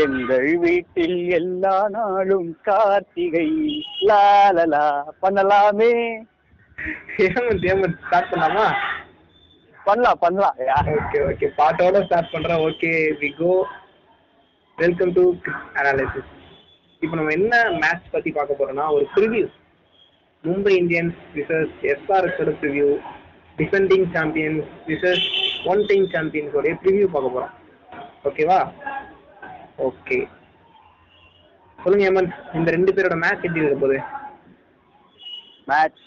எங்கள் வீட்டில் எல்லா நாளும் கார்த்திகை. லாலலா பண்ணலாமே. ஹேமந்த் ஹேமந்த் ஸ்டார்ட் பண்ணலாமா? பண்ணலாம் பண்ணலாம். Okay okay. பாட்டோட ஸ்டார்ட் பண்றோம். Okay we go welcome to analysis இப்போ நம்ம என்ன மேட்ச் பத்தி பார்க்க போறோம்னா ஒரு preview Mumbai Indians versus எஸ்ஆர்எஸோட preview defending champions versus one time சாம்பியன்ஸோடைய ப்ரிவ்யூ பார்க்க போறோம். ஓகேவா ஓகே. சொல்லுங்க ஹேமந்த் இந்த ரெண்டு பேரோட மேட்ச் எப்படி இருக்க போகுது? மேட்ச்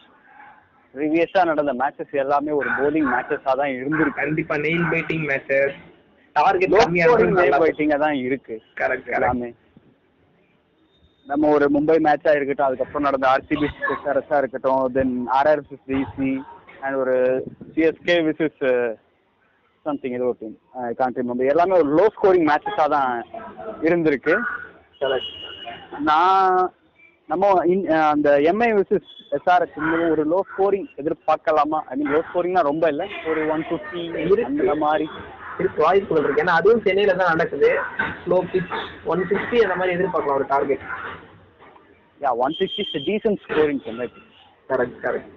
ப்ரீவியஸா நடந்த மேட்சஸ் எல்லாமே ஒரு போலிங் மேட்சஸா தான் இருந்திருக்கு. கண்டிப்பா நெயில் பைட்டிங் மேட்சஸ் டார்கெட் கம்மியா இருக்கும் ஃபைட்டிங்கா தான் இருக்கு. கரெக்ட் எல்லாமே. நம்ம ஒரு மும்பை மேட்சா இருக்கட்டும் அதுக்கப்புறம் நடந்த ஆர்சிபி இருக்கட்டும் then RR versus DC and ஒரு சிஎஸ்கே விசஸ் சம்திங் ஏதோ ஒரு டீம் கான்ட்ரி மும்பை எல்லாமே ஒரு லோ ஸ்கோரிங் மேட்சஸாக தான் இருந்திருக்கு. நான் நம்ம அந்த எம்ஐ விசஸ் எஸ்ஆர்எஸ் ஒரு லோ ஸ்கோரிங் எதிர்பார்க்கலாமா? ஐ மீன் லோ ஸ்கோரிங்னா ரொம்ப இல்லை. ஒரு ஒன் ஃபிஃப்டி அந்த மாதிரி. இருக்கு வாய்ப்புகள் இருக்கு. ஏன்னா அதுவும் சென்னையில தான் நடக்குது. ஸ்லோ பிச் ஒன் சிக்ஸ்டி அந்த மாதிரி எதிர்பார்க்கலாம் ஒரு target yeah one sixty decent scoring Chennai correct correct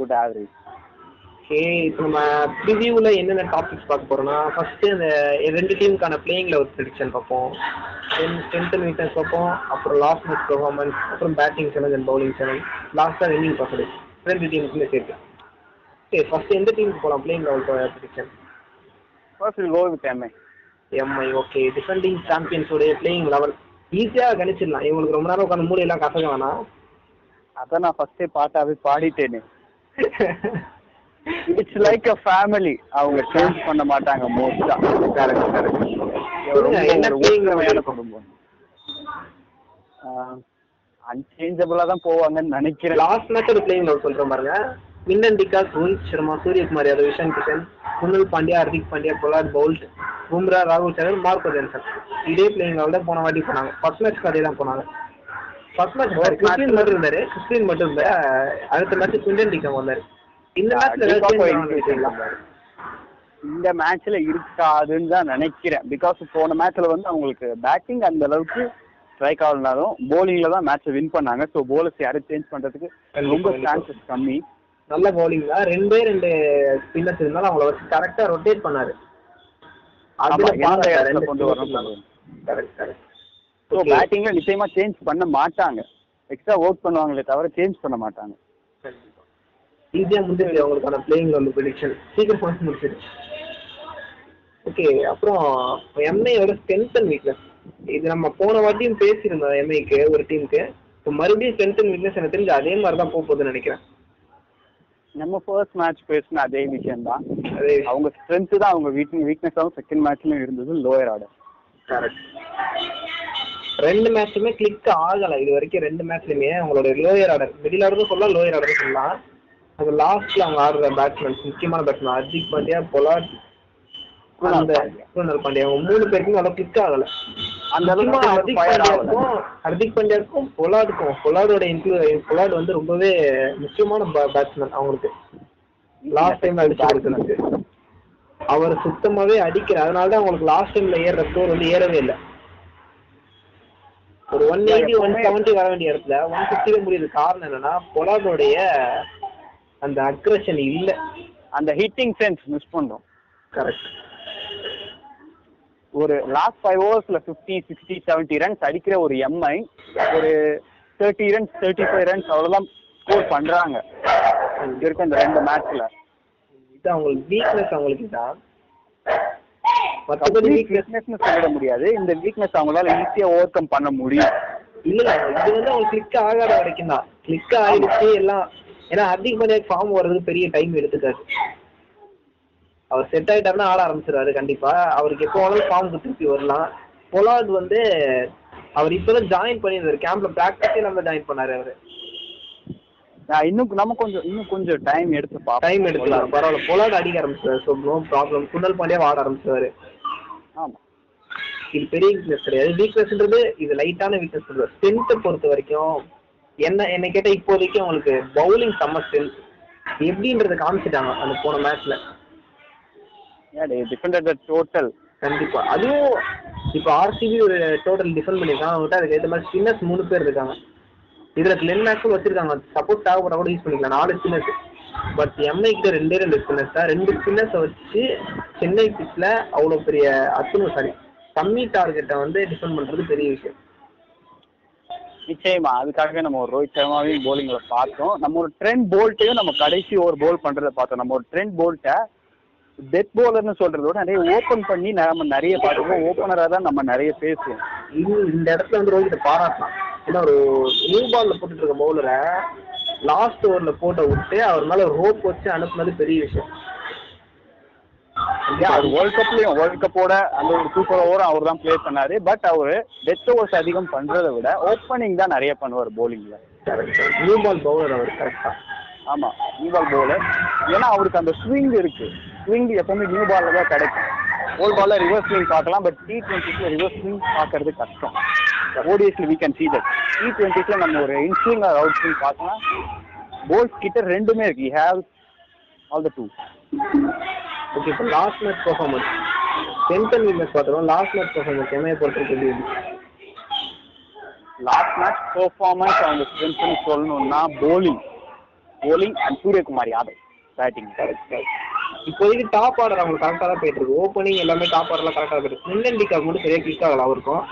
good average okay இப்போ நம்ம ப்ரிவியூவில் என்னென்ன டாபிக்ஸ் பார்க்க போறோம்னா ஃபர்ஸ்ட் அந்த ரெண்டு டீமுக்கான பிளேயிங் லெவல் ப்ரிடிக்ஷன் பார்ப்போம். தென் ஸ்ட்ரென்த் அண்ட் வீக்னஸ் பார்ப்போம். அப்புறம் லாஸ்ட் மேட்ச் பெர்ஃபார்மன்ஸ் அப்புறம் batting channel and bowling channel லாஸ்ட்டாக வின்னிங் பர்சன்டேஜ் ரெண்டு டீமுக்குமே சேர்த்து. ஓகே ஃபர்ஸ்ட் எந்த டீமுக்கு போகலாம் playing eleven prediction first go with MI MI okay defending சாம்பியன்ஸோடைய playing level ஈஸியாக கணிச்சிடலாம். இவங்களுக்கு ரொம்ப நேரம் உட்காந்து மூலையெல்லாம் கசக்க வேணாம். அதான் நான் ஃபர்ஸ்டே பாட்டாவே பாடிட்டேனே. இட்ஸ் லைக் அ ஃபேமிலி அவங்க சேஞ்ச் பண்ண மாட்டாங்க மோஸ்டா கரெக்ட் கரெக்ட் ஒரு? குடும்பம் அன்சேஞ்சபிளா தான் போவாங்கன்னு நினைக்கிறேன். லாஸ்ட் மேட்சோட பிளேயிங் லெவல் சொல்றேன் பாருங்க. மின்னன் டிகா ரோஹித் சர்மா சூரியகுமார் யாதவ் விஷான் கிஷன் குணல் பாண்டியா ஹர்திக் பாண்டியா பொலாட் பவுல்ட் பும்ரா ராகுல் சகர் மார்க்கோ ஜென்சன் இதே பிளேயிங் தான் போன வாட்டி போனாங்க. ஃபர்ஸ்ட் மேட்ச் அதே தான் போனாங்க. ஃபர்ஸ்ட் மேட்ச் கிறிஸ்டின் மட்டும் இருந்தாரு. கிறிஸ்டின் மட்டும் இருந்தாரு அடுத்த மேட்ச் குண்டன் டிகா வந்தாரு. இந்த மேட்ச்ல இந்த மேட்ச்ல இருக்காதுன்னு தான் நினைக்கிறேன். பிகாஸ் போன மேட்ச்ல வந்து அவங்களுக்கு பேட்டிங் அந்த அளவுக்கு ஸ்ட்ரைக் ஆகலனாலும் போலிங்ல தான் மேட்சை வின் பண்ணாங்க. ஸோ போலர்ஸ் யாரும் சேஞ்ச் பண்றதுக்கு ரொம்ப. சான்சஸ் கம்மி. நல்ல பவுலிங் தான். ரெண்டே ரெண்டு ஸ்பின்னர்ஸ் இருந்தாலும் அவங்கள வச்சு கரெக்டா ரொட்டேட் பண்ணாரு. ஸோ. பேட்டிங்ல நிச்சயமா சேஞ்ச் பண்ண மாட்டாங்க. எக்ஸ்ட்ரா ஒர்க் பண்ணுவாங்களே தவிர சேஞ்ச் பண்ண மாட்டாங்க. ஈஸியாக முடிஞ்சிருச்சு அவங்களுக்கான பிளேயிங் வந்து ப்ரிடிக்ஷன் சீக்கிரமா முடிச்சிருச்சு. ஓகே அப்புறம் எம்ஐயோட ஸ்ட்ரென்த் அண்ட் வீக்னஸ் இது நம்ம போன வாட்டியும் பேசியிருந்தோம் எம்ஐக்கு ஒரு டீமுக்கு இப்போ மறுபடியும் ஸ்ட்ரென்த் அண்ட் வீக்னஸ் எனக்கு தெரிஞ்சு அதே மாதிரி தான் போக போகுதுன்னு நினைக்கிறேன். நம்ம ஃபர்ஸ்ட் மேட்ச் பேசின அதே விஷயம் தான் அதே அவங்க ஸ்ட்ரென்த் தான் அவங்க வீக் வீக்னஸாகவும் செகண்ட் மேட்ச்லயும் இருந்தது லோயர் ஆர்டர் கரெக்ட் ரெண்டு மேட்சுமே கிளிக் ஆகலை. இது வரைக்கும் ரெண்டு மேட்ச்லையுமே அவங்களோட லோயர் ஆர்டர் மிடில் ஆர்டரும் சொல்லலாம் லோயர் ஆர்டரும் சொல்லலாம். அது லாஸ்ட்ல அவங்க ஆடுற பேட்ஸ்மேன்ஸ் முக்கியமான பேட்ஸ்மேன் ஹர்திக் பாண்டியா பொலாட் அந்த பாண்டியா. குணால் பாண்டியா. அவங்க மூணு பேருக்குமே அவ்வளோ கிளிக் ஆகல. அந்த ஹர்திக். பாண்டியாவுக்கும் ஹர்திக் பாண்டியாவுக்கும் பொலாடுக்கும் பொலாடோட இன்க்ளூ பொலாட் வந்து ரொம்பவே முக்கியமான பேட்ஸ்மேன் அவங்களுக்கு. லாஸ்ட் டைம் அடிச்சு அவர் சுத்தமாவே அடிக்கிற அதனால தான் அவங்களுக்கு லாஸ்ட் டைம்ல ஏறுற ஸ்கோர் வந்து ஏறவே இல்லை. ஒரு ஒன் எயிட்டி ஒன் செவன்ட்டி வர வேண்டிய இடத்துல ஒன் ஃபிஃப்டில முடியுது. காரணம் என்னன்னா பொலாடோடைய அந்த அக்ரஷன் இல்ல. அந்த ஹிட்டிங் சென்ஸ் மிஸ் பண்றோம். கரெக்ட் ஒரு லாஸ்ட் ஃபைவ் ஓவர்ஸ்ல ஃபிஃப்டி சிக்ஸ்டி செவன்ட்டி ரன்ஸ் அடிக்கிற ஒரு எம்ஐ ஒரு thirty runs thirty five runs அவ்வளவுதான் ஸ்கோர் பண்றாங்க. இங்க இருக்க இந்த ரெண்டு மேட்ச்ல இது அவங்களுக்கு வீக்னஸ் அவங்களுக்கு இதான் மற்றபடி வீக்னஸ் வீக்னஸ் சொல்லிட முடியாது. இந்த வீக்னஸ் அவங்களால ஈஸியா ஓவர் கம் பண்ண முடியும். இல்ல இது வந்து அவங்க கிளிக் ஆகாத வரைக்கும் தான் கிளிக் ஆயிடுச்சு எல்லாம் ஏன்னா ஹர்திக் பாண்டியா ஃபார்ம் வர்றதுக்கு பெரிய டைம் எடுத்துக்காது. அவர் செட் ஆயிட்டாருன்னா ஆட ஆரம்பிச்சிருவாரு கண்டிப்பா. அவருக்கு எப்போ வேணாலும் ஃபார்முக்கு திருப்பி வரலாம். பொலாட் வந்து அவர் இப்பதான் ஜாயின் பண்ணியிருந்தாரு. கேம்ப்ல பிராக்டிஸே நம்ம ஜாயின் பண்ணாரு அவரு. இன்னும் நம்ம கொஞ்சம் இன்னும் கொஞ்சம் டைம் எடுத்து டைம் எடுத்துக்கலாம். பரவாயில்ல. பொலாட் அடிக்க ஆரம்பிச்சாரு நோ ப்ராப்ளம் குண்டல் பாண்டியா ஆட ஆரம்பிச்சாரு ஆமா. இது பெரிய வீக்னஸ் கிடையாது. வீக்னஸ்ன்றது இது லைட்டான வீக்னஸ் ஸ்ட்ரென்த்தை பொறுத்த வரைக்கும் என்ன என்ன கேட்டால் இப்போதைக்கு அவங்களுக்கு பவுலிங் செம்ம ஸ்ட்ரென்த் எப்படின்றத காமிச்சிட்டாங்க அந்த போன மேட்ச்ல டோட்டல் கண்டிப்பா. அதுவும் இப்போ ஆர்சிபி ஒரு டோட்டல் டிஃபெண்ட் பண்ணியிருக்காங்க. அவங்ககிட்ட அதுக்கு ஏற்ற மாதிரி ஸ்பின்னர்ஸ் மூணு பேர் இருக்காங்க. இதுல கிளென் மேக்ஸும் வச்சிருக்காங்க. சப்போஸ் தேவைப்பட கூட யூஸ் பண்ணிக்கலாம். நாலு ஸ்பின்னர்ஸ் பட் எம்ஐ கிட்ட ரெண்டே ரெண்டு ஸ்பின்னர்ஸ் தான். ரெண்டு ஸ்பின்னர்ஸை வச்சு சென்னை பிச்சில் அவ்வளோ பெரிய அத்துணு சாரி கம்மி டார்கெட்டை வந்து டிஃபெண்ட் பண்றது பெரிய விஷயம். நிச்சயமா அதுக்காக நம்ம ஒரு ரோஹித் சர்மாவையும் போலிங்ல பார்த்தோம். நம்ம ஒரு ட்ரெண்ட் போல்ட்டையும் நம்ம கடைசி ஓவர் போல் பண்றதை பார்த்தோம். நம்ம ஒரு ட்ரெண்ட் போல்ட்டை டெத் போலர்னு சொல்றத விட நிறைய ஓபன் பண்ணி நம்ம நிறைய பார்த்துருக்கோம். ஓப்பனரா தான் நம்ம நிறைய பேசுவோம். இந்த இடத்துல வந்து ரோஹித் பாராட்டலாம். ஏன்னா ஒரு நியூ பால்ல போட்டுட்டு இருக்க பவுலரை லாஸ்ட் ஓவர்ல போட்ட விட்டு அவர் மேல ரோப் வச்சு அனுப்புனது பெரிய விஷயம். அது வேர்ல்ட் கப்லயும் வேர்ல்ட் கப்போட அந்த ஒரு சூப்பர் ஓவர் அவர் தான் ப்ளே பண்ணாரு. பட் அவரு டெத் ஓவர்ஸ் அதிகம் பண்றதை விட ஓப்பனிங் தான் நிறைய பண்ணுவார் போலிங்ல நியூ பால் பவுலர் அவர் கரெக்டா ஆமா நியூ பால் போலர் ஏன்னா அவருக்கு அந்த ஸ்விங் இருக்கு. ஸ்விங் எப்பவுமே நியூ பால்ல தான் கிடைக்கும். ஓல்ட் பால்ல ரிவர்ஸ் ஸ்விங் பார்க்கலாம் பட் டி டுவெண்ட்டிஸ்ல ரிவர்ஸ் ஸ்விங் பார்க்கறது கஷ்டம். ஓடிஎஸ்ல we can see that. T டுவெண்ட்டிஸ்ல நம்ம ஒரு in swing or out swing பார்க்கலாம். போல்ஸ் கிட்ட ரெண்டுமே இருக்கு. Have all the two okay இப்போ last match performance tenth winners பார்த்தோம் லாஸ்ட் மேட்ச் பெர்ஃபார்மன்ஸ் எம்ஐ பொறுத்தவரைக்கும் லாஸ்ட் மேட்ச் பெர்ஃபார்மன்ஸ் அவங்க ஸ்ட்ரென்த் சொல்லணும்னா bowling bowling and Suryakumar Yadav batting இப்போதைக்கு டாப் ஆர்டர் அவங்களுக்கு கரெக்டாக தான் போயிட்டு இருக்கு. ஓப்பனிங் எல்லாமே டாப் ஆர்டர்லாம் கரெக்டாக போயிட்டு இருக்கு. மட்டும் சரியாக கிளிக் ஆகல அவருக்கும்.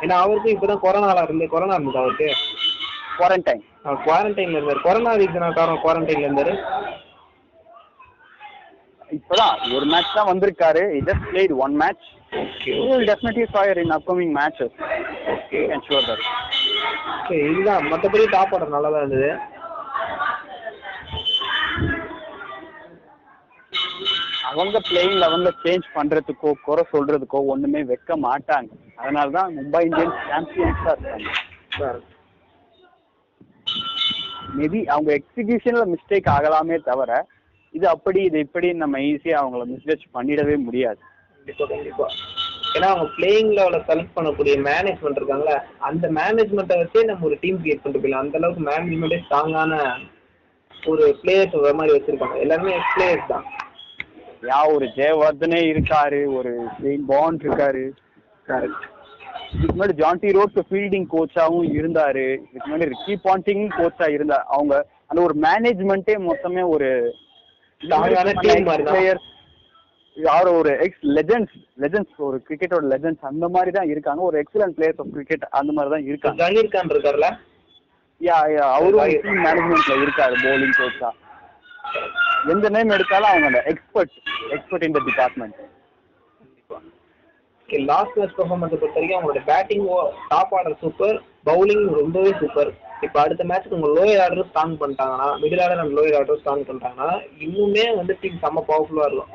ஏன்னா அவருக்கும் இப்போ தான் கொரோனால இருந்து கொரோனா இருந்தது அவருக்கு. குவாரண்டைன் குவாரண்டைன்ல இருந்தார். கொரோனா ரீசனா காரணம் குவாரண்டைன்ல இருந்தாரு. இப்பதான் ஒரு மேட்ச் தான் வந்திருக்காரு. Just played one match okay will definitely fire in upcoming matches. Okay that. Okay இதுதான். மற்றபடி டாப் ஆர்டர் நல்லா தான் இருந்தது. அவங்க பிளேயிங் சேஞ்ச் பண்றதுக்கோ குறை சொல்றதுக்கோ ஒண்ணுமே வைக்க மாட்டாங்க. அதனால தான் மும்பை இந்தியன்ஸ் சாம்பியன்ஸா இருக்காங்க. மேபி அவங்க எக்ஸிகியூஷன்ல மிஸ்டேக் ஆகலாமே தவிர இது அப்படி இது இப்படி நம்ம ஈஸியா அவங்கள மிஸ்ஜட்ஜ் பண்ணிடவே முடியாது. கண்டிப்பா கண்டிப்பா. ஏன்னா அவங்க பிளேயிங் லெவல செலக்ட் பண்ணக்கூடிய மேனேஜ்மெண்ட் இருக்காங்களா அந்த மேனேஜ்மெண்ட்டை வச்சே நம்ம ஒரு டீம் கிரியேட் பண்ணிட்டு போயிடலாம். அந்த அளவுக்கு மேனேஜ்மெண்ட்டே ஸ்ட்ராங்கான ஒரு பிளேயர்ஸ் வர மாதிரி வச்சிருக்காங்க. எல்லாருமே பிளேயர்ஸ் தான். யா ஒரு ஜெயவர்தனே இருக்காரு ஒரு பாண்ட் இருக்காரு. கரெக்ட் இதுக்கு முன்னாடி ஜான்டி ரோட்ஸ் ஃபீல்டிங் கோச்சாவும் இருந்தாரு. இதுக்கு முன்னாடி ரிக்கி பாண்டிங் கோச்சா இருந்தா அவங்க அந்த ஒரு மேனேஜ்மெண்ட்டே மொத்தமே ஒரு யார் ஒரு எக்ஸ் லெஜெண்ட்ஸ் லெஜெண்ட்ஸ் ஒரு கிரிக்கெட்டோட லெஜெண்ட்ஸ் அந்த மாதிரி தான் இருக்காங்க. ஒரு எக்ஸலன்ட் பிளேயர்ஸ் ஆஃப் கிரிக்கெட் அந்த மாதிரி தான் இருக்காங்க. ஜஹீர் கான் இருக்கார்ல? யா யா அவரும். டீம் மேனேஜ்மெண்ட்ல இருக்காரு bowling கோச்சா எந்த நேம் எடுத்தாலும் அவங்க அந்த எக்ஸ்பர்ட் எக்ஸ்பர்ட் இந்த டிபார்ட்மெண்ட் ஓகே லாஸ்ட் மேட்ச் பெர்ஃபார்மன்ஸை பொறுத்த வரைக்கும் அவங்களோட batting top order super bowling ரொம்பவே சூப்பர் இப்போ அடுத்த மேட்ச்சுக்கு உங்க லோயர் ஆர்டர் ஸ்ட்ராங் பண்ணிட்டாங்கன்னா middle order and lower order strong பண்ணிட்டாங்கன்னா இன்னுமே வந்து டீம் செம்ம பவர்ஃபுல்லாக இருக்கும்.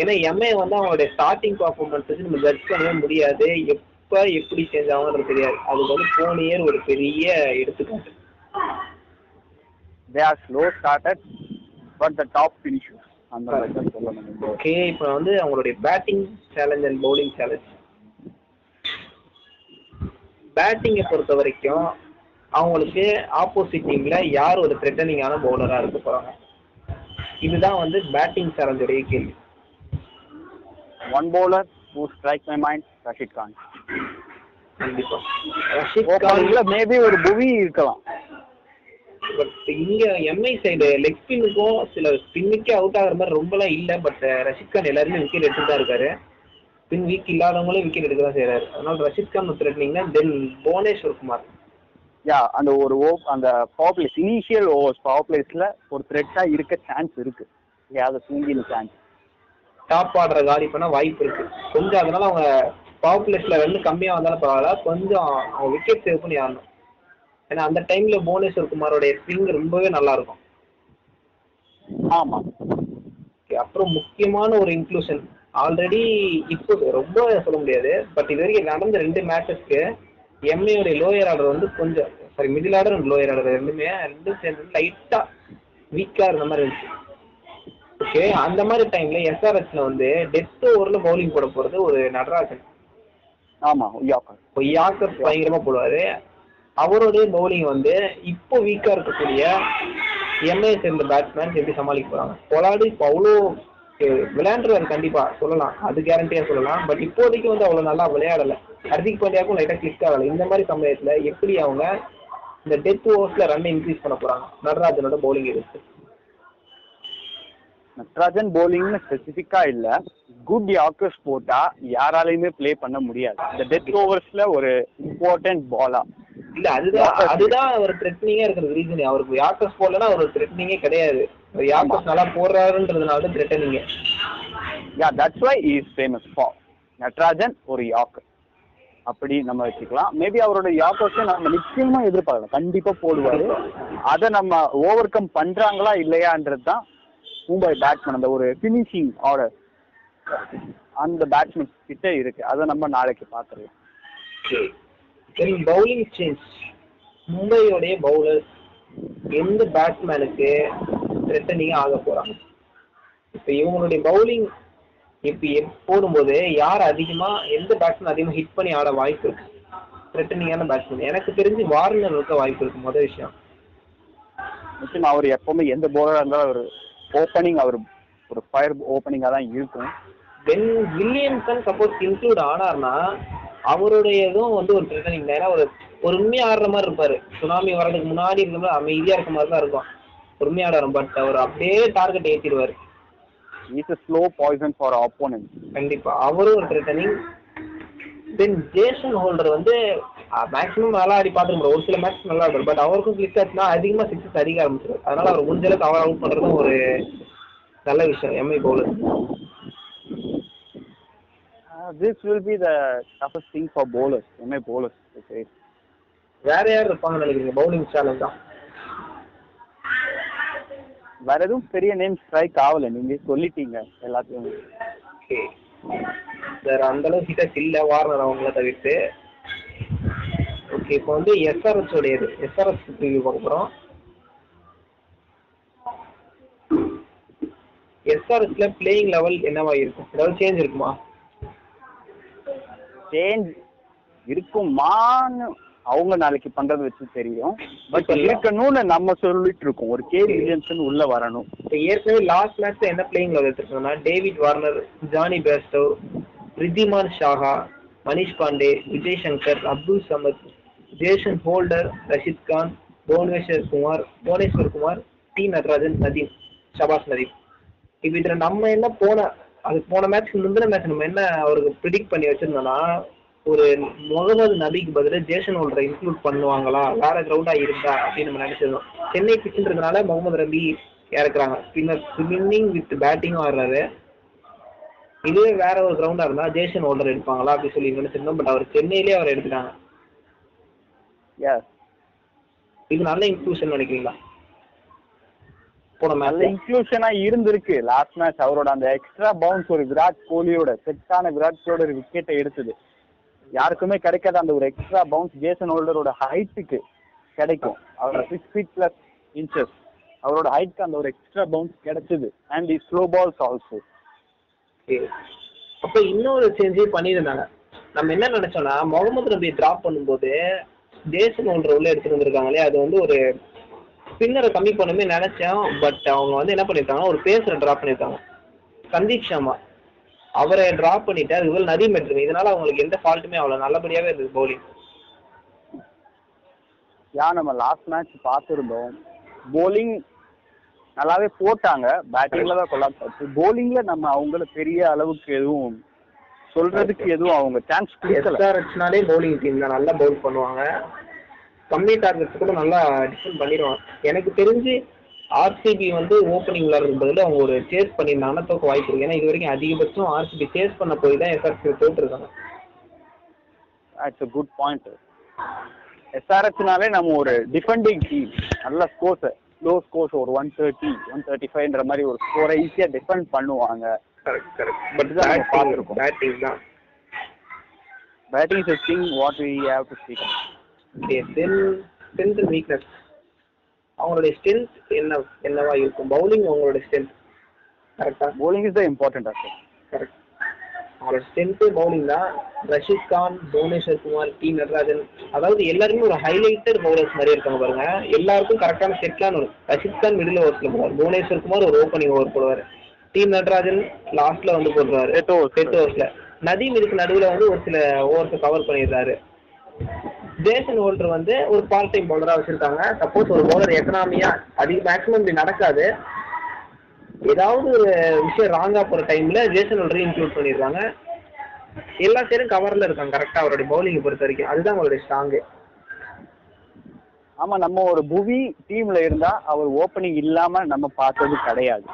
ஏன்னா எம்ஏ வந்து அவங்களுடைய ஸ்டார்டிங் பர்ஃபார்மன்ஸ் வச்சு நம்ம ஜட்ஜ் பண்ணவே முடியாது. எப்போ எப்படி சேஞ்ச் ஆகும்ன்றது தெரியாது. அதுக்கு வந்து போன இயர் ஒரு பெரிய எடுத்துக்காட்டு. They are slow started but the top finishers அந்த ஓகே இப்போ வந்து அவங்களுடைய batting challenge and bowling challenge பேட்டிங்கை பொறுத்த வரைக்கும் அவங்களுக்கு ஆப்போசிட் டீம்ல யார் ஒரு த்ரெட்டனிங்கான பவுலரா இருக்க போறாங்க? இதுதான் வந்து பேட்டிங் சேலஞ்சோடைய கேள்வி. One bowler who strike my mind Rashid Khan கண்டிப்பா. ரஷித் கான் ஓப்பனிங்ல மேபி ஒரு புவி இருக்கலாம். பட் இங்க எம்ஐ சைடு லெக் ஸ்பின்னுக்கும் சில ஸ்பின்னுக்கே அவுட் ஆகுற மாதிரி ரொம்பலாம் இல்ல பட் ரஷித் கான் எல்லாருமே விக்கெட் எடுத்து தான் இருக்காரு. ஸ்பின் வீக் இல்லாதவங்களும் விக்கெட் எடுக்க தான் செய்யறாரு அதனால ரஷித் கான் த்ரெட்னிங்னா தென் புவனேஸ்வர் குமார். யா அந்த ஒரு ஓ அந்த power plays initial overs power பிளேஸ்ல ஒரு த்ரெட்டா இருக்க சான்ஸ் இருக்கு. யாவது தூங்கின சான்ஸ் டாப் ஆடுற காலி பண்ண வாய்ப்பு இருக்கு. கொஞ்சம் அதனால அவங்க பவர் பிளேஸ்ல ரன் கம்மியா வந்தாலும் பரவாயில்ல. கொஞ்சம் அவங்க விக்கெட் சேவ் பண்ணி ஆடணும். ஏன்னா அந்த டைம்ல புவனேஸ்வர் குமாரோடைய ஸ்விங் ரொம்பவே நல்லா இருக்கும். ஆமா. அப்புறம் முக்கியமான ஒரு இன்க்ளூஷன் ஆல்ரெடி இப்போ ரொம்ப சொல்ல முடியாது. பட் இது வரைக்கும் நடந்த ரெண்டு மேட்சஸ்க்கு எம்ஏடைய லோயர் ஆர்டர் வந்து கொஞ்சம் sorry middle order and lower order ரெண்டுமே ரெண்டும் சேர்ந்து லைட்டா வீக்கா இருந்த மாதிரி இருந்துச்சு. ஓகே அந்த மாதிரி டைம்ல எஸ்ஆர்எஸ்ல வந்து டெத் ஓவர்ல பவுலிங் போட போறது ஒரு நடராஜன். ஆமா யாக்கர். யாக்கர் பயங்கரமா போடுவாரு. அவருடைய பவுலிங் வந்து இப்போ வீக்கா இருக்கக்கூடிய எம்ஏ சேர்ந்த பேட்ஸ்மேன் எப்படி சமாளிக்க போறாங்க. பொலாடு இப்போ அவ்வளோ விளையாண்டுருவாரு கண்டிப்பா சொல்லலாம். அது கேரண்டியா சொல்லலாம். பட் இப்போதைக்கு வந்து அவ்வளவு நல்லா விளையாடல. ஹர்திக் பாண்டியாவுக்கும் லைட்டா கிளிக் ஆகல. இந்த மாதிரி சமயத்துல எப்படி அவங்க இந்த டெத் ஓவர்ஸ்ல ரன் இன்க்ரீஸ் பண்ண போறாங்க? நடராஜனோட பவுலிங் இருக்கு நட்ராஜன் bowling-னு ஸ்பெசிஃபிக்கா இல்ல. குட் யாக்கர்ஸ் போட்டா யாராலையுமே ப்ளே பண்ண முடியாது. இந்த டெத் ஓவர்ஸ்ல ஒரு இம்பார்ட்டன்ட் பாலா இல்ல அதுதான் அதுதான் அவர் த்ரெட்னிங்கா இருக்கிறது ரீசன் அவருக்கு யாக்கர்ஸ் போடலன்னா அவர் த்ரெட்னிங்கே கிடையாது. அவர் யாக்கர்ஸ் நல்லா போடுறாருன்றதுனால தான் த்ரெட்டனிங்க yeah that's why is famous for Natarajan ஒரு யாக்கர் அப்படி நம்ம வச்சுக்கலாம். மேபி அவரோட யாக்கர்ஸை நம்ம நிச்சயமா எதிர்பார்க்கலாம். கண்டிப்பா போடுவாரு. அதை நம்ம ஓவர் கம் பண்றாங்களா இல்லையான்றது தான் மும்பை பேட்ஸ்மேன் அந்த ஒரு ஃபினிஷிங் ஆர்டர் அந்த பேட்ஸ்மேன் கிட்ட இருக்கு. அதை நம்ம நாளைக்கு பார்த்துடலாம் பவுலிங் சேஞ்ச் மும்பையோடைய பவுலர் எந்த பேட்ஸ்மேனுக்கு த்ரெட்டனிங் ஆக போறாங்க. இப்போ இவங்களுடைய பவுலிங் இப்போ போடும்போது யார் அதிகமா எந்த பேட்ஸ்மேன் அதிகமா ஹிட் பண்ணி ஆட வாய்ப்பு இருக்கு? த்ரெட்டனிங்கான பேட்ஸ்மேன் எனக்கு தெரிஞ்சு வார்னர் இருக்க வாய்ப்பு இருக்கு முதல் விஷயம். நிச்சயமா அவர் எப்பவுமே எந்த போலரா இருந்தாலும் ஒரு ஓப்பனிங் அவர் ஒரு ஃபயர் ஓப்பனிங்கா தான் இருக்கும். தென் வில்லியம்சன் சப்போஸ் இன்க்ளூட் ஆனார்னா அவருடைய இதுவும் வந்து ஒரு த்ரெட்டனிங் தான் ஏன்னா ஒரு பொறுமையா ஆடுற மாதிரி இருப்பாரு. சுனாமி வர்றதுக்கு முன்னாடி இருக்க மாதிரி அமைதியா இருக்க மாதிரி தான் இருக்கும். பொறுமையா ஆடுறாரு பட் அவர் அப்படியே target ஏற்றிடுவாரு is a slow poison for opponent. கண்டிப்பா. அவரும் ஒரு த்ரெட்டனிங் தென் ஜேசன் ஹோல்டர் வந்து மேக்ஸிமம் நல்லா ஆடி பார்த்துருப்பாரு ஒரு சில மேட்ச் நல்லா ஆடுறாரு பட் அவருக்கும் கிளிக் ஆச்சுன்னா அதிகமா சிக்ஸஸ் அடிக்க ஆரம்பிச்சிருவாரு. அதனால அவர் முடிஞ்ச அளவுக்கு அவர் அவுட் பண்றதும் ஒரு நல்ல விஷயம். MI bowler this will be the toughest thing for bowlers. MI bowlers okay? வேற யார் இருப்பாங்கன்னு நினைக்கிறீங்க? பவுலிங் சேலஞ்ச் தான் வேற எதுவும் பெரிய நேம் ஸ்ட்ரைக் ஆகல. நீங்க சொல்லிட்டீங்க எல்லாத்தையும். வேற அந்த அளவுக்கு ஹிட்டர்ஸ் இல்ல வார்னர் அவங்கள தவிர்த்து ஓகே இப்போ வந்து எஸ்ஆர்எஸ் உடையது. எஸ்ஆர்எஸ் ரிவ்யூ பார்க்க போறோம். எஸ்ஆர்எஸ்ல பிளேயிங் லெவல் என்னவா இருக்கும்? ஏதாவது சேஞ்ச் இருக்குமா? சேஞ்ச் இருக்குமான்னு அவங்க நாளைக்கு பண்றது வச்சு தெரியும். பட். இருக்கணும்னு நம்ம சொல்லிட்டு இருக்கோம். ஒரு கே வில்லியம்சன் உள்ள வரணும். இப்போ ஏற்கனவே லாஸ்ட் மேட்ச்ல என்ன playing eleven எடுத்திருக்காங்கன்னா David Warner Jonny Bairstow Wriddhiman Saha Manish Pandey Vijay Shankar Abdul Samad Jason Holder Rashid Khan Bhuvneshwar Kumar Bhuvneshwar Kumar T Natarajan Nadeem Shahbaz Nadeem இப்போ இதுல நம்ம என்ன போன அது போன மேட்ச் முந்தின மேட்ச் நம்ம என்ன அவருக்கு ப்ரிடிக்ட் பண்ணி வச்சிருந்தோம்னா ஒரு முகமது நபிக்கு பதிலா ஜேசன் ஹோல்டரை இன்க்ளூட் பண்ணுவாங்களா? வேற கிரவுண்டா இருந்தா அப்படின்னு நம்ம நினைச்சிருந்தோம். சென்னை பிச்சுன்றதுனால முகமது ரபி இறக்குறாங்க. பின்னர் ஸ்பின்னிங் வித் பேட்டிங்கும் ஆடுறாரு. இதுவே வேற ஒரு கிரவுண்டா இருந்தா ஜேசன் ஹோல்டர் எடுப்பாங்களா அப்படி சொல்லி நினைச்சிருந்தோம். பட் அவர் சென்னையிலேயே அவர் எடுத்துட்டாங்க. இது நல்ல இன்க்ளூஷன் நினைக்கிறீங்களா? நல்ல இன்க்ளூஷனா இருந்திருக்கு. லாஸ்ட் மேட்ச் அவரோட அந்த எக்ஸ்ட்ரா பவுன்ஸ் ஒரு விராட் கோலியோட செட்டான விராட் கோலியோட ஒரு விக்கெட்டை எடுத்தது. யாருக்குமே கிடைக்காத அந்த ஒரு எக்ஸ்ட்ரா பவுன்ஸ் ஜேசன் ஹோல்டரோட ஹைட்டுக்கு கிடைக்கும். அவரோட சிக்ஸ் ஃபீட் பிளஸ் இன்ச்சஸ் அவரோட ஹைட்க்கு அந்த ஒரு எக்ஸ்ட்ரா பவுன்ஸ் கிடைச்சது. And the slow balls also அப்ப இன்னொரு சேஞ்சே பண்ணியிருந்தாங்க. நம்ம என்ன நினைச்சோம்னா முகமது நபியை டிராப் பண்ணும்போது ஜேசன் ஹோல்டர் உள்ள எடுத்துட்டு வந்திருக்காங்களே அது வந்து ஒரு ஸ்பின்னரை கம்மி பண்ணுமே நினைச்சேன். பட் அவங்க வந்து என்ன பண்ணிருக்காங்க ஒரு பேசரை டிராப் பண்ணிருக்காங்க சந்தீப் சர்மா அவரை டிராப் பண்ணிட்டு அது போல நதீம் எடுத்துருங்க இதனால அவங்களுக்கு எந்த ஃபால்ட்டுமே அவ்வளவு நல்லபடியாவே இருந்தது பவுலிங் யா நம்ம லாஸ்ட் மேட்ச் பார்த்துருந்தோம். போலிங் நல்லாவே போட்டாங்க. பேட்டிங்ல தான் கொள்ளாச்சு போலிங்ல நம்ம அவங்கள பெரிய அளவுக்கு எதுவும் சொல்றதுக்கு எதுவும் அவங்க சான்ஸ் கொடுக்கல. பவுலிங் டீம் தான். நல்லா பவுல் பண்ணுவாங்க. கம்மி டார்கெட்ஸ் கூட நல்லா டிஃபெண்ட் பண்ணிடுவாங்க. எனக்கு தெரிஞ்சு ஆர்சிபி வந்து ஓப்பனிங் விளையாடுறது பதில் அவங்க ஒரு சேஸ் பண்ணியிருந்தாங்கன்னா தோக்க வாய்ப்பு இருக்கு. ஏன்னா இது வரைக்கும் அதிகபட்சம் ஆர்சிபி சேஸ் பண்ண போய் தான் எஸ்ஆர்சி தோற்றுருக்காங்க இட்ஸ் a குட் பாயிண்ட் எஸ்ஆர்எச்னாலே நம்ம ஒரு டிஃபெண்டிங் டீம் நல்ல ஸ்கோர்ஸ் லோ ஸ்கோர்ஸ் ஒரு ஒன் தேர்ட்டி ஒன் தேர்ட்டி ஃபைவ்ன்ற மாதிரி ஒரு ஸ்கோரை ஈஸியா டிஃபெண்ட் பண்ணுவாங்க. கரெக்ட் கரெக்ட் பட் பேட்டிங் பார்த்திருக்கோம். பேட்டிங் தான். Batting is thing what we have to speak then strength and weakness அவங்களுடைய ஸ்ட்ரென்த் என்ன என்னவா இருக்கும்? பவுலிங் அவங்களோட ஸ்ட்ரென்த் கரெக்டா bowling is the important aspect correct அவரோட ஸ்ட்ரென்த்து பவுலிங் தான். ரஷீத் கான் புவனேஸ்வர் குமார் டி. நடராஜன் அதாவது எல்லாருமே ஒரு ஹைலைட்டட் பவுலர்ஸ் மாதிரி இருக்காங்க பாருங்க. எல்லாருக்கும் கரெக்டான செட்லான வரும். ரஷீத் கான் மிடில் ஓவர்ஸ்ல போடுவார். புவனேஸ்வர் குமார் ஒரு ஓப்பனிங் ஓவர் போடுவார். டீம் நடராஜன் லாஸ்ட்ல வந்து overs. டெத் ஓவர்ஸ்ல நதீம் இதுக்கு நடுவுல வந்து ஒரு சில ஓவர்ஸ் கவர் பண்ணிடுறாரு. ஜேசன் ஹோல்டர் வந்து ஒரு பார்ட் டைம் பவுலரா வச்சிருக்காங்க. சப்போஸ் ஒரு பவுலர் எக்கனாமியா அதிக மேக்ஸிமம் இப்படி நடக்காது. ஏதாவது ஒரு விஷயம் ராங்கா போற டைம்ல ஜேசன் ஹோல்டரையும் இன்க்ளூட் பண்ணிடுறாங்க எல்லா சைடும் கவர்ல இருக்காங்க. கரெக்டா அவருடைய பவுலிங் பொறுத்த வரைக்கும். அதுதான் அவருடைய ஸ்ட்ராங்கு ஆமா நம்ம ஒரு புவி டீம்ல இருந்தா அவர் ஓப்பனிங் இல்லாம நம்ம பார்த்தது கிடையாது.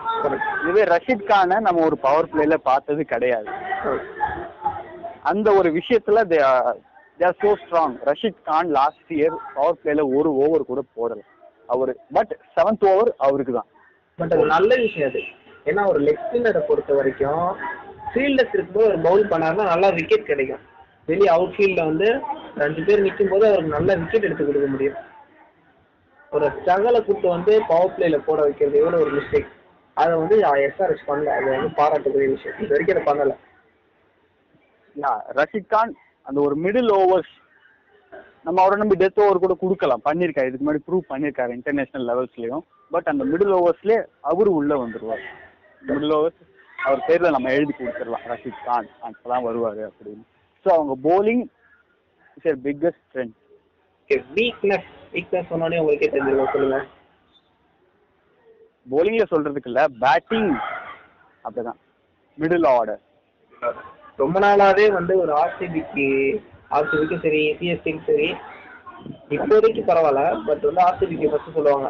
இதுவே ரஷித் கானை நம்ம ஒரு பவர் பிளேல பார்த்தது கிடையாது. அந்த ஒரு விஷயத்துல they are so strong Rashid Khan last year power பிளேல ஒரு ஓவர் கூட போடல. அவரு பட் செவன்த் ஓவர் அவருக்கு தான். பட் அது நல்ல விஷயம் அது. ஏன்னா ஒரு லெக் ஸ்பின்னரை பொறுத்த வரைக்கும் ஃபீல்டர்ஸ் இருக்கும்போது ஒரு பவுல் பண்ணாருன்னா நல்லா விக்கெட் கிடைக்கும். வெளியே அவுட் ஃபீல்டில் வந்து ரெண்டு பேர் நிற்கும் போது அவருக்கு நல்ல விக்கெட் எடுத்து கொடுக்க முடியும். ஒரு ஸ்ட்ரகலை கூப்பிட்டு வந்து பவர் பிளேல போட வைக்கிறது எவ்வளோ ஒரு மிஸ்டேக் அதை வந்து எஸ்ஆர்எஸ் பண்ணல. அது வந்து பாராட்டுக்குரிய விஷயம். இது வரைக்கும் அதை பண்ணல. ரஷித் கான் அந்த ஒரு மிடில் ஓவர்ஸ் நம்ம அவரை நம்பி டெத் ஓவர் கூட கொடுக்கலாம். பண்ணியிருக்காரு இதுக்கு முன்னாடி ப்ரூவ் பண்ணியிருக்காரு இன்டர்நேஷனல் லெவல்ஸ்லயும் பட் அந்த மிடில் ஓவர்ஸ்லேயே அவரு உள்ள வந்துருவார். மிடில் ஓவர்ஸ் அவர் பேர்ல நம்ம எழுதி கொடுத்துடலாம். ரஷித் கான் அப்பதான் வருவாரு அப்படின்னு. ஸோ அவங்க bowling is biggest strength weakness weakness சொன்னோடனே உங்களுக்கே தெரிஞ்சிருக்கும். சொல்லுங்க. போலிங்ல சொல்றதுக்கு இல்ல பேட்டிங் அப்படிதான். மிடில் ஆர்டர் ரொம்ப நாளாவே வந்து ஒரு ஆர்சிபிக்கு ஆர்சிபிக்கும் சரி சிஎஸ்டிக்கும் சரி இப்போதைக்கு பரவாயில்ல பட் வந்து ஆர்சிபிக்கு ஃபர்ஸ்ட் சொல்லுவாங்க.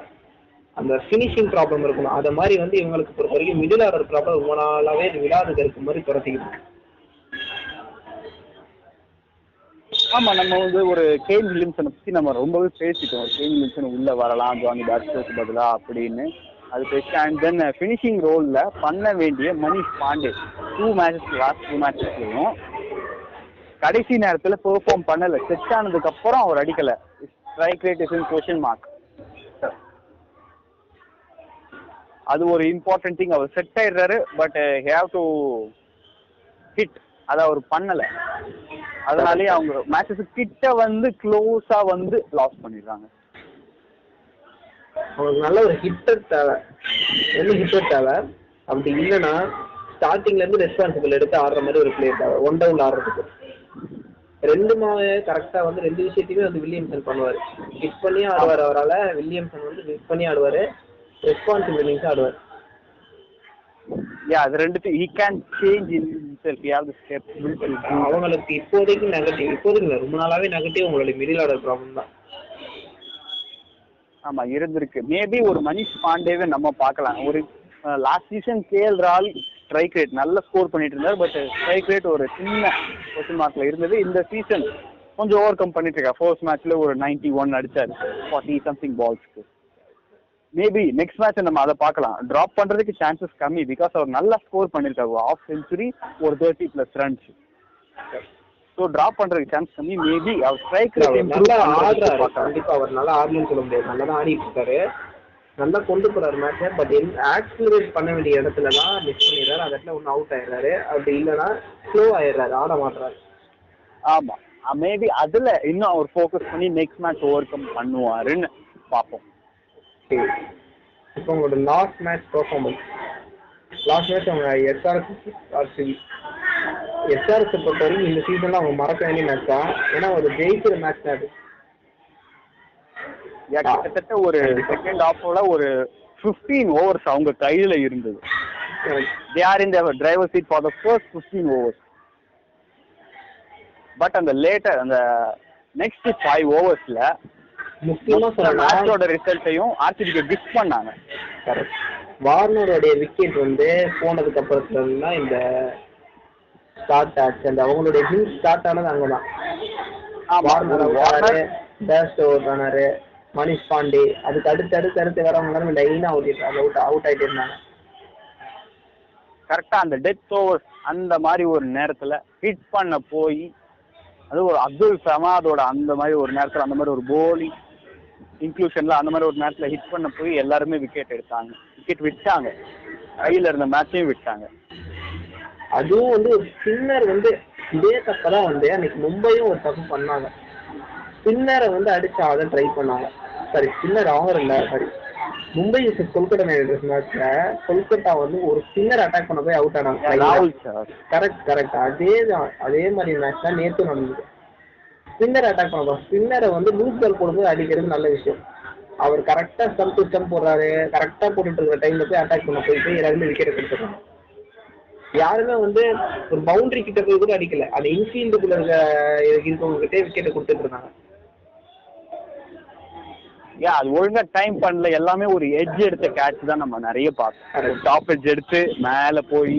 அந்த ஃபினிஷிங் ப்ராப்ளம் இருக்கணும். அதை மாதிரி வந்து இவங்களுக்கு பொறுத்த வரைக்கும் மிடில் ஆர்டர் ப்ராப்ளம் ரொம்ப நாளாவே இது விழாதுக்கு இருக்க மாதிரி துரத்திக்கிட்டு ஆமா நம்ம வந்து ஒரு கேன் வில்லியம்சனை பத்தி நம்ம ரொம்பவே பேசிட்டோம். கேன் வில்லியம்சன் உள்ள வரலாம் ஜானி பேட்ஸ்க்கு பதிலா அப்படின்னு. அது பெஸ்ட் அண்ட் தென் ஃபினிஷிங் ரோல்ல பண்ண வேண்டிய Manish Pandey. Two matches last two மேட்சஸ்லையும் கடைசி நேரத்துல பெர்ஃபார்ம் பண்ணல. செட் ஆனதுக்கு அப்புறம் அவர் அடிக்கல. Strike rate is in question mark அது ஒரு இம்பார்ட்டன்ட் திங் அவர் செட் ஆயிடுறாரு பட் ஹேவ் டு ஹிட் அதை அவர் பண்ணல. அதனாலேயே அவங்க மேட்சஸ் கிட்ட வந்து க்ளோஸா வந்து லாஸ் பண்ணிடுறாங்க. அவங்களுக்கு நல்ல ஒரு ஹிட்டர் தேவை. என்ன ஹிட்டர் தேவை? அப்படி இல்லைன்னா ஸ்டார்டிங்ல இருந்து ரெஸ்பான்சிபிள் எடுத்து ஆடுற மாதிரி ஒரு பிளேயர் தேவை. ஒன் டவுன் ஆடுறதுக்கு. ரெண்டுமாவே கரெக்டா வந்து ரெண்டு விஷயத்தையுமே வந்து வில்லியம்சன் பண்ணுவாரு. ஹிட் பண்ணி ஆடுவார் அவரால். வில்லியம்சன் வந்து ஹிட் பண்ணி ஆடுவாரு. ரெஸ்பான்சிபிள் இன்னிங்ஸ் ஆடுவார். யா அது ரெண்டுத்தையும் he can change in steps built to do அவங்களுக்கு இப்போதைக்கு நெகட்டிவ் இப்போதைக்கு ரொம்ப நாளாவே நெகட்டிவ் உங்களுடைய மிடில் ஆர்டர் ப்ராப்ளம் தான். ஆமா இருந்திருக்கு. மேபி ஒரு மணிஷ் பாண்டேவை நம்ம பார்க்கலாம். ஒரு last season KL Rahul strike rate நல்ல ஸ்கோர் பண்ணிட்டு இருந்தார் பட் ஸ்ட்ரைக் ரேட் ஒரு சின்ன கொஸ்டின் மார்க்ல இருந்தது. இந்த சீசன் கொஞ்சம் ஓவர் கம் பண்ணிட்டு இருக்கா. ஃபோர்ஸ் மேட்ச்ல ஒரு 91 ஒன் அடிச்சாரு ஃபார்ட்டி சம்திங் பால்ஸ்க்கு மேபி நெக்ஸ்ட் மேட்ச் நம்ம அதை பார்க்கலாம். டிராப் பண்றதுக்கு சான்சஸ் கம்மி பிகாஸ் அவர் நல்லா ஸ்கோர் பண்ணிருக்காரு. ஆஃப் செஞ்சுரி ஒரு thirty plus runs so drop பண்றதுக்கு சான்ஸ் கம்மி. மேபி அவர் ஸ்ட்ரைக் நல்லா ஆடுறாரு. கண்டிப்பா அவர் நல்லா ஆடணும்னு சொல்ல முடியாது. நல்லா தான் ஆடிட்டு இருக்காரு. நல்லா கொண்டு போறாரு மேட்சை பட் ஆக்சிலரேட் பண்ண வேண்டிய இடத்துல தான் மிஸ் பண்ணிடுறாரு. அந்த இடத்துல ஒன்றும் அவுட் ஆயிடுறாரு. அப்படி இல்லைன்னா ஸ்லோ ஆயிடுறாரு. ஆட மாட்டுறாரு ஆமா. மேபி அதுல இன்னும் அவர் ஃபோக்கஸ் பண்ணி நெக்ஸ்ட் மேட்ச் ஓவர் கம் பண்ணுவாருன்னு பார்ப்போம். இப்போ உங்களோட last match performance last match அவங்க எஸ்ஆர்எஸ் ஆர்சிபி எஸ்ஆர்எஸ் பொறுத்த வரைக்கும் இந்த சீசன்ல அவங்க மறக்க வேண்டிய மேட்ச் தான் ஏன்னா ஒரு ஜெயிக்கிற மேட்ச் தான் அது. கிட்டத்தட்ட ஒரு செகண்ட் ஹாஃபோட ஒரு 15 ஓவர்ஸ் அவங்க கையில இருந்தது. They are in driver seat for the first 15 overs but அந்த லேட்டர் அந்த நெக்ஸ்ட் ஃபைவ் ஓவர்ஸ்ல முக்கியமா மேட்சோட ரிசல்ட்டையும் ஆர்சிபிக்கு கிஃப்ட் பண்ணாங்க. வார்னருடைய விக்கெட் வந்து போனதுக்கு அப்புறத்துல இந்த ஸ்டார்ட் ஆச்சு அந்த அவங்களுடைய ஹில் ஸ்டார்ட் ஆனது அங்கதான். ஆனாரு மணிஷ் பாண்டே அதுக்கு அடுத்து அடுத்து அடுத்து வரவங்க எல்லாரும் லைனா அவுட் அவுட் அவுட் ஆயிட்டு இருந்தாங்க. கரெக்டா அந்த டெத் ஓவர் அந்த மாதிரி ஒரு நேரத்துல ஹிட் பண்ண போய் அது ஒரு அப்துல் சமாதோட அந்த மாதிரி ஒரு நேரத்துல அந்த மாதிரி ஒரு போலிங் இன்க்ளூஷன்ல அந்த மாதிரி ஒரு நேரத்துல ஹிட் பண்ண போய் எல்லாருமே விக்கெட் எடுத்தாங்க. விக்கெட் விட்டாங்க. கையில இருந்த மேட்சையும் விட்டாங்க. அதுவும் வந்து ஒரு ஸ்பின்னர் வந்து இதே தப்பதான் வந்து அன்னைக்கு மும்பையும் ஒரு தப்பு பண்ணாங்க. ஸ்பின்னரை வந்து அடிச்சு ஆட ட்ரை பண்ணாங்க. சாரி ஸ்பின்னர் அவங்க இல்ல sorry Mumbai Kolkata Knight Riders மேட்ச்ல கொல்கத்தா வந்து ஒரு ஸ்பின்னர் அட்டாக் பண்ண போய் அவுட் ஆனாங்க. கரெக்ட் கரெக்ட் அதே தான் அதே மாதிரி மேட்ச் தான் நேத்து நடந்தது. ஸ்பின்னர் அட்டாக் பண்ண ஸ்பின்னரை வந்து லூஸ் பால் போடும்போது அடிக்கிறது நல்ல விஷயம். அவர் கரெக்டா ஸ்டம்ப் டு ஸ்டம்ப் போடுறாரு. கரெக்டா போட்டுட்டு இருக்கிற டைம்ல போய் அட்டாக் பண்ண போயிட்டு எல்லாருமே விக்கெட் எடுத்துருக்காங்க யாருமே வந்து ஒரு பவுண்டரி கிட்ட போய் கூட அடிக்கல. அந்த இன்ஃபீல்டுக்குள்ள இருக்க இருக்கவங்க கிட்டே விக்கெட்டை கொடுத்துட்டு இருந்தாங்க. ஏன் அது ஒழுங்கா டைம் பண்ணல. எல்லாமே ஒரு எட்ஜ் எடுத்த கேட்ச் தான் நம்ம நிறைய பார்த்தோம். டாப் எட்ஜ் எடுத்து மேல போய்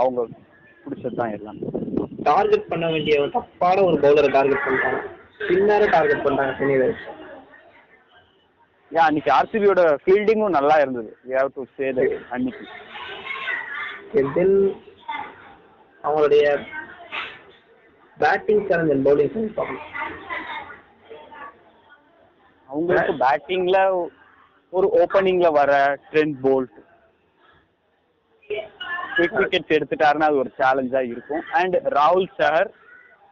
அவங்க பிடிச்சது தான் எல்லாம். டார்கெட் பண்ண வேண்டிய தப்பான ஒரு பவுலரை டார்கெட் பண்ணிட்டாங்க. ஸ்பின்னரை டார்கெட் பண்ணிட்டாங்க சென்னை ரைடர்ஸ் ஏன் அன்னைக்கு ஆர்சிபியோட ஃபீல்டிங்கும் நல்லா இருந்தது. We have to say that அன்னைக்கு. தென் அவங்களுடைய batting challenge and bowling challenge பார்க்கணும் அவங்களுக்கு பேட்டிங்ல ஒரு ஓப்பனிங்ல வர ட்ரெண்ட் போல்ட் குவிக் விக்கெட்ஸ் எடுத்துட்டாருன்னா அது ஒரு சேலஞ்சா இருக்கும். அண்ட் ராகுல் Chahar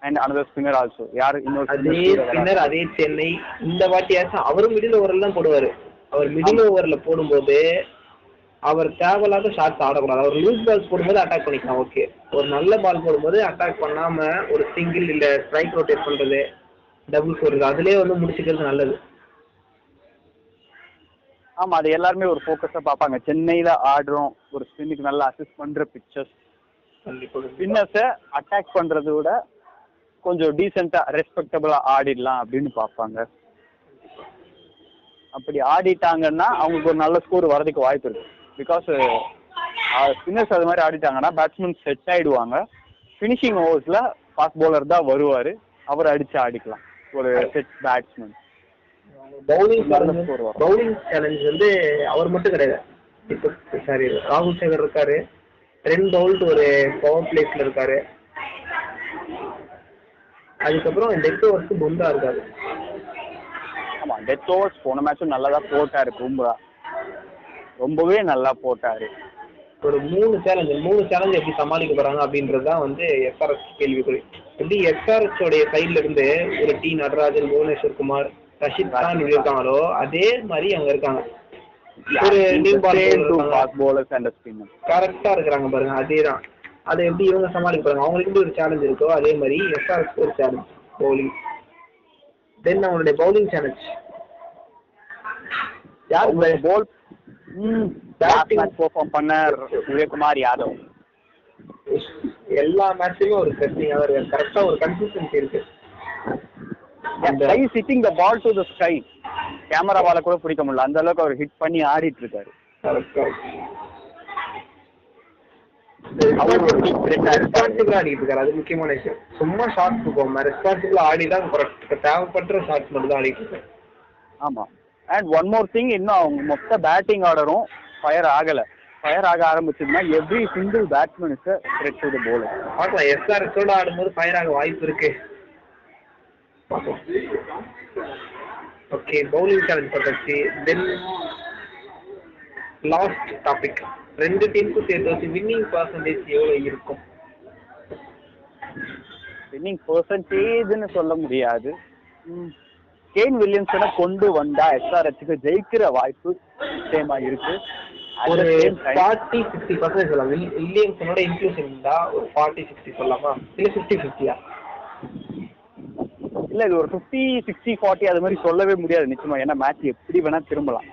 and another spinner also யார் இன்னொரு அதே spinner ஸ்பின்னர் அதே சென்னை. இந்த வாட்டியாச்சும் அவரும் மிடில் ஓவரில் தான் போடுவாரு. அவர் மிடில் ஓவர்ல போடும்போது அவர் தேவையில்லாத ஷாட்ஸ் ஆடக்கூடாது. அவர் லூஸ் பால்ஸ் போடும்போது அட்டாக் பண்ணிக்கலாம் ஓகே ஒரு நல்ல பால் போடும்போது அட்டாக் பண்ணாம ஒரு சிங்கிள் இல்ல ஸ்ட்ரைக் ரொட்டேட் பண்றது டபுள் போடுறது அதுலயே வந்து முடிச்சுக்கிறது நல்லது. ஆமா அது எல்லாருமே ஒரு ஃபோக்கஸா பார்ப்பாங்க. சென்னையில ஆடுறோம் ஒரு ஸ்பின்னுக்கு நல்லா அசிஸ்ட் பண்ற பிக்சர்ஸ் ஸ்பின்னர்ஸை அட்டாக் பண்றதை விட கொஞ்சம் டீசெண்டா ரெஸ்பெக்டபிளா ஆடிடலாம் அப்படின்னு பார்ப்பாங்க. அப்படி ஆடிட்டாங்கன்னா அவங்களுக்கு ஒரு நல்ல ஸ்கோர் வரதுக்கு வாய்ப்பு இருக்கு. பிகாஸ் ஸ்பின்னர்ஸ் அது மாதிரி ஆடிட்டாங்கன்னா பேட்ஸ்மேன் செட் ஆயிடுவாங்க. ஃபினிஷிங் ஓவர்ஸ்ல ஃபாஸ்ட் bowler தான் வருவாரு. அவர் அடிச்சு ஆடிக்கலாம். ஒரு set batsman bowling. Bowling challenge வந்து அவர் மட்டும் கிடையாது. இப்போ சாரி ராகுல் சேகர் இருக்காரு. ரெண்டு பவுல்ட் ஒரு பவர் பிளேஸ்ல இருக்காரு. அதுக்கப்புறம் டெத் ஓவர்ஸ் புந்தா இருக்காரு. ஆமா டெத் ஓவர்ஸ் போன மேட்சும் நல்லா தான் போட்டாரு பும்ரா. ரொம்பவே நல்லா போட்டாரு. ஒரு மூணு சேலஞ்ச் மூணு சேலஞ்ச் எப்படி சமாளிக்க போறாங்க அப்படின்றது தான் வந்து எஸ்ஆர்எஸ் கேள்விக்குறி. எப்படி எஸ்ஆர்எஸ் உடைய சைட்ல இருந்து ஒரு டி நடராஜன் புவனேஸ்வர் குமார் ரஷித் கான் இப்படி இருக்காங்களோ அதே மாதிரி அவங்க இருக்காங்க. ஒரு கரெக்டா இருக்கிறாங்க பாருங்க அதேதான். அதை எப்படி இவங்க சமாளிக்க போறாங்க? அவங்களுக்கு ஒரு சேலஞ்ச் இருக்கோ அதே மாதிரி எஸ்ஆர்எஸ் ஒரு சேலஞ்ச் பவுலிங் தென் அவங்களுடைய பவுலிங் சேலஞ்ச் யார் போல் Batting. பெர்ஃபார்ம் பண்ண உதயகுமார் யாதவ். எல்லா மேட்ச்லயும் ஒரு தான் இருக்கு கரெக்டா ஒரு கன்சிஸ்டன்சி இருக்கு. Sky sitting the ball to the sky கேமராவால கூட பிடிக்க முடியல. அந்த அளவுக்கு அவர் ஹிட் பண்ணி ஆடிட்டு இருக்காரு. அவர். ரெஸ்பான்சிபிளா ஆடிட்டு இருக்காரு. அது முக்கியமான விஷயம். சும்மா ஷார்ட்ஸ் போகாம ரெஸ்பான்சிபிளா ஆடி தான் தேவைப்படுற ஷார்ட்ஸ் மட்டும் தான் ஆடிட்டு இருக்காரு. ஆமா. அண்ட் ஒன் மோர் திங் இன்னும் அவங்க மொத்த பேட்டிங் ஆர்டரும் ஃபயர் ஆகல. ஃபயர் ஆக ஆரம்பிச்சதுன்னா every single batsman is threat to the bowler. பார்க்கலாம். எஸ்ஆர்எஸோட ஆடும்போது ஃபயர் ஆக வாய்ப்பு இருக்கு. ஓகே பவுலிங் சேலஞ்ச் பார்த்தாச்சு தென் லாஸ்ட் டாபிக் ரெண்டு டீமுக்கும் சேர்த்து வச்சு வின்னிங் பர்சன்டேஜ் எவ்வளவு இருக்கும்? வின்னிங் பர்சன்டேஜ்னு சொல்ல முடியாது. கேன் வில்லியம்சனை கொண்டு வந்தா எஸ்ஆர்ஹெச்சுக்கு ஜெயிக்கிற வாய்ப்பு நிச்சயமா இருக்கு. ஒரு ஃபார்ட்டி சிக்ஸ்டி பர்சன்டேஜ் சொல்லலாம். வில்- வில்லியம்சனோட இன்க்ளூஷன் இருந்தா ஒரு ஃபார்ட்டி சிக்ஸ்டி சொல்லலாமா? இல்ல ஃபிஃப்டி ஃபிஃப்டியா இல்ல இது ஒரு 50 சிக்ஸ்டி ஃபார்ட்டி அது மாதிரி சொல்லவே முடியாது நிச்சயமா. ஏன்னா மேட்ச் எப்படி வேணா திரும்பலாம்.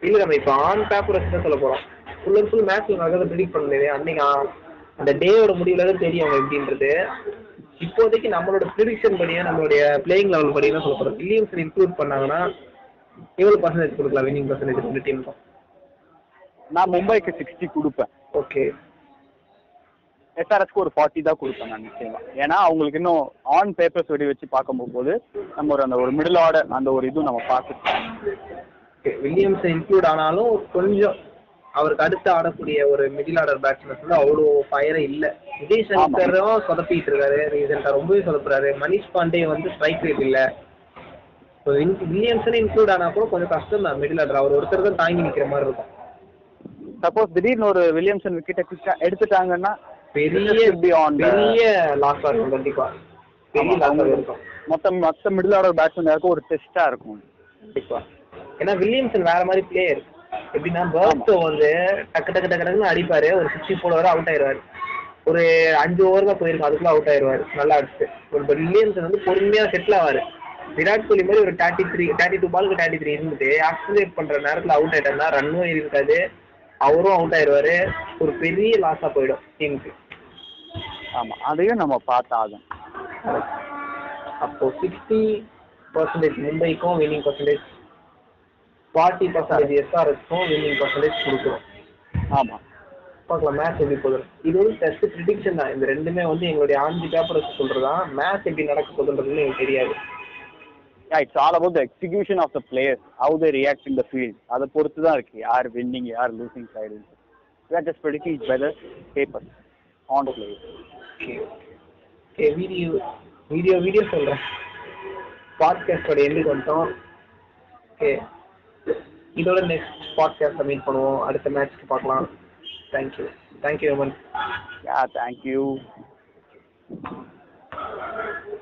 இல்ல நம்ம இப்ப ஆன் பேப்பர் வச்சு சொல்ல போறோம். ஃபுல் அண்ட் ஃபுல் மேட்ச் நடக்கிறத ப்ரிடிக் பண்ணலையே அன்னைக்கு அந்த டேயோட முடிவுல தான் தெரியும் அவங்க எப்படின்றது. இப்போதைக்கு நம்மளோட ப்ரிடிக்ஷன் படியா நம்மளுடைய பிளேயிங் லெவல் படியா தான் சொல்ல போறோம். வில்லியம்சன் இன்க்ளூட் பண்ணாங்கன்னா எவ்வளவு பர்சன்டேஜ் கொடுக்கலாம்? வின்னிங் பர்சன்டேஜ் ரெண்டு டீமுக்கும் நான் மும்பைக்கு சிக்ஸ்டி கொடுப்பேன். ஓகே எஸ்ஆர்எஸ்க்கு ஒரு ஃபார்ட்டி தான் கொடுப்பேன் நான் நிச்சயமா. ஏன்னா அவங்களுக்கு இன்னும் ஆன் பேப்பர்ஸ் வெடி வச்சு பார்க்கும்போது நம்ம ஒரு அந்த ஒரு மிடில் ஆர்டர் அந்த ஒரு இதுவும் நம்ம பார்த்துட்டோம் வில்லியம்சன் இன்க்ளூட் ஆனாலும் கொஞ்சம் அவருக்கு அடுத்து ஆடக்கூடிய ஒரு மிடில் ஆர்டர் பேட்ஸ்மேன் வந்து அவ்வளோ ஃபயரே இல்ல. விஜய் சங்கரும் சொதப்பிட்டு இருக்காரு. ரீசெண்டா ரொம்பவே சொதப்புறாரு. மணிஷ் பாண்டே வந்து ஸ்ட்ரைக் ரேட் இல்ல. இப்போ வில்லியம்சன் இன்க்ளூட் ஆனா கூட கொஞ்சம் கஷ்டம் தான் மிடில் ஆர்டர் அவர் ஒருத்தர் தான் தாங்கி நிக்கிற மாதிரி இருக்கும். சப்போஸ் திடீர்னு ஒரு வில்லியம்சன் விக்கெட்டை குவிக்கா எடுத்துட்டாங்கன்னா பெரிய பெரிய லாஸ் இருக்கும் கண்டிப்பா. பெரிய லாஸ் இருக்கும். மொத்த மொத்த மிடில் ஆர்டர் பேட்ஸ்மேன் யாருக்கும் ஒரு டெஸ்டா இருக்கும். கண்டிப்பா. ஏன்னா வில்லியம்சன் வேற மாதிரி பிளேயர் எப்படின்னா பேர்ஸ்டோ வந்து டக்கு டக்கு டக்கு டக்குன்னு அடிப்பாரு. ஒரு சிக்ஸ்டி ஃபோர் வரை அவுட் ஆயிடுவாரு. ஒரு அஞ்சு ஓவர் தான் போயிருக்கும். அதுக்குள்ள அவுட் ஆயிடுவாரு. நல்லா அடிச்சு ஒரு வில்லியம்சன் வந்து பொறுமையா செட்டில் ஆவாரு. விராட் கோலி மாதிரி ஒரு தேர்ட்டி த்ரீ தேர்ட்டி டூ பாலுக்கு தேர்ட்டி த்ரீ இருந்துட்டு ஆக்சிலேட் பண்ற நேரத்துல அவுட் ஆயிட்டாருன்னா ரன்னும் இருக்காது. அவரும் அவுட் ஆயிடுவாரு. ஒரு பெரிய லாஸா போயிடும் டீமுக்கு ஆமா. அதையும் நம்ம பார்த்தாகும் அப்போ சிக்ஸ்டி பர்சன்டேஜ் மும்பைக்கும் வின்னிங் பர்சன்டேஜ் ஃபார்ட்டி பர்சன்டேஜ் எஸ்ஆர்எஸ்க்கும் வின்னிங் பர்சன்டேஜ் கொடுக்குறோம் ஆமா. பார்க்கலாம் மேட்ச் எப்படி போகுது? இது வந்து டெஸ்ட் ப்ரிடிக்ஷன் தான். இந்த ரெண்டுமே வந்து எங்களுடைய ஆஞ்சி பேப்பர்ஸ் சொல்றதா மேட்ச் எப்படி நடக்க போகுதுன்றது எனக்கு தெரியாது. All about the execution of the players how they react in the field. அதை பொறுத்து தான் இருக்கு. யார் winning யார் side we are just predicting by the papers on players. Okay okay video video video சொல்கிறேன் பாட்காஸ்டோட எண்டுக்கு வந்துட்டோம். ஓகே இதோட நெக்ஸ்ட் பாட்காஸ்ட் மீட் பண்ணுவோம். அடுத்த மேட்ச்க்கு பார்க்கலாம். Thank you thank you thank you Aman yeah thank you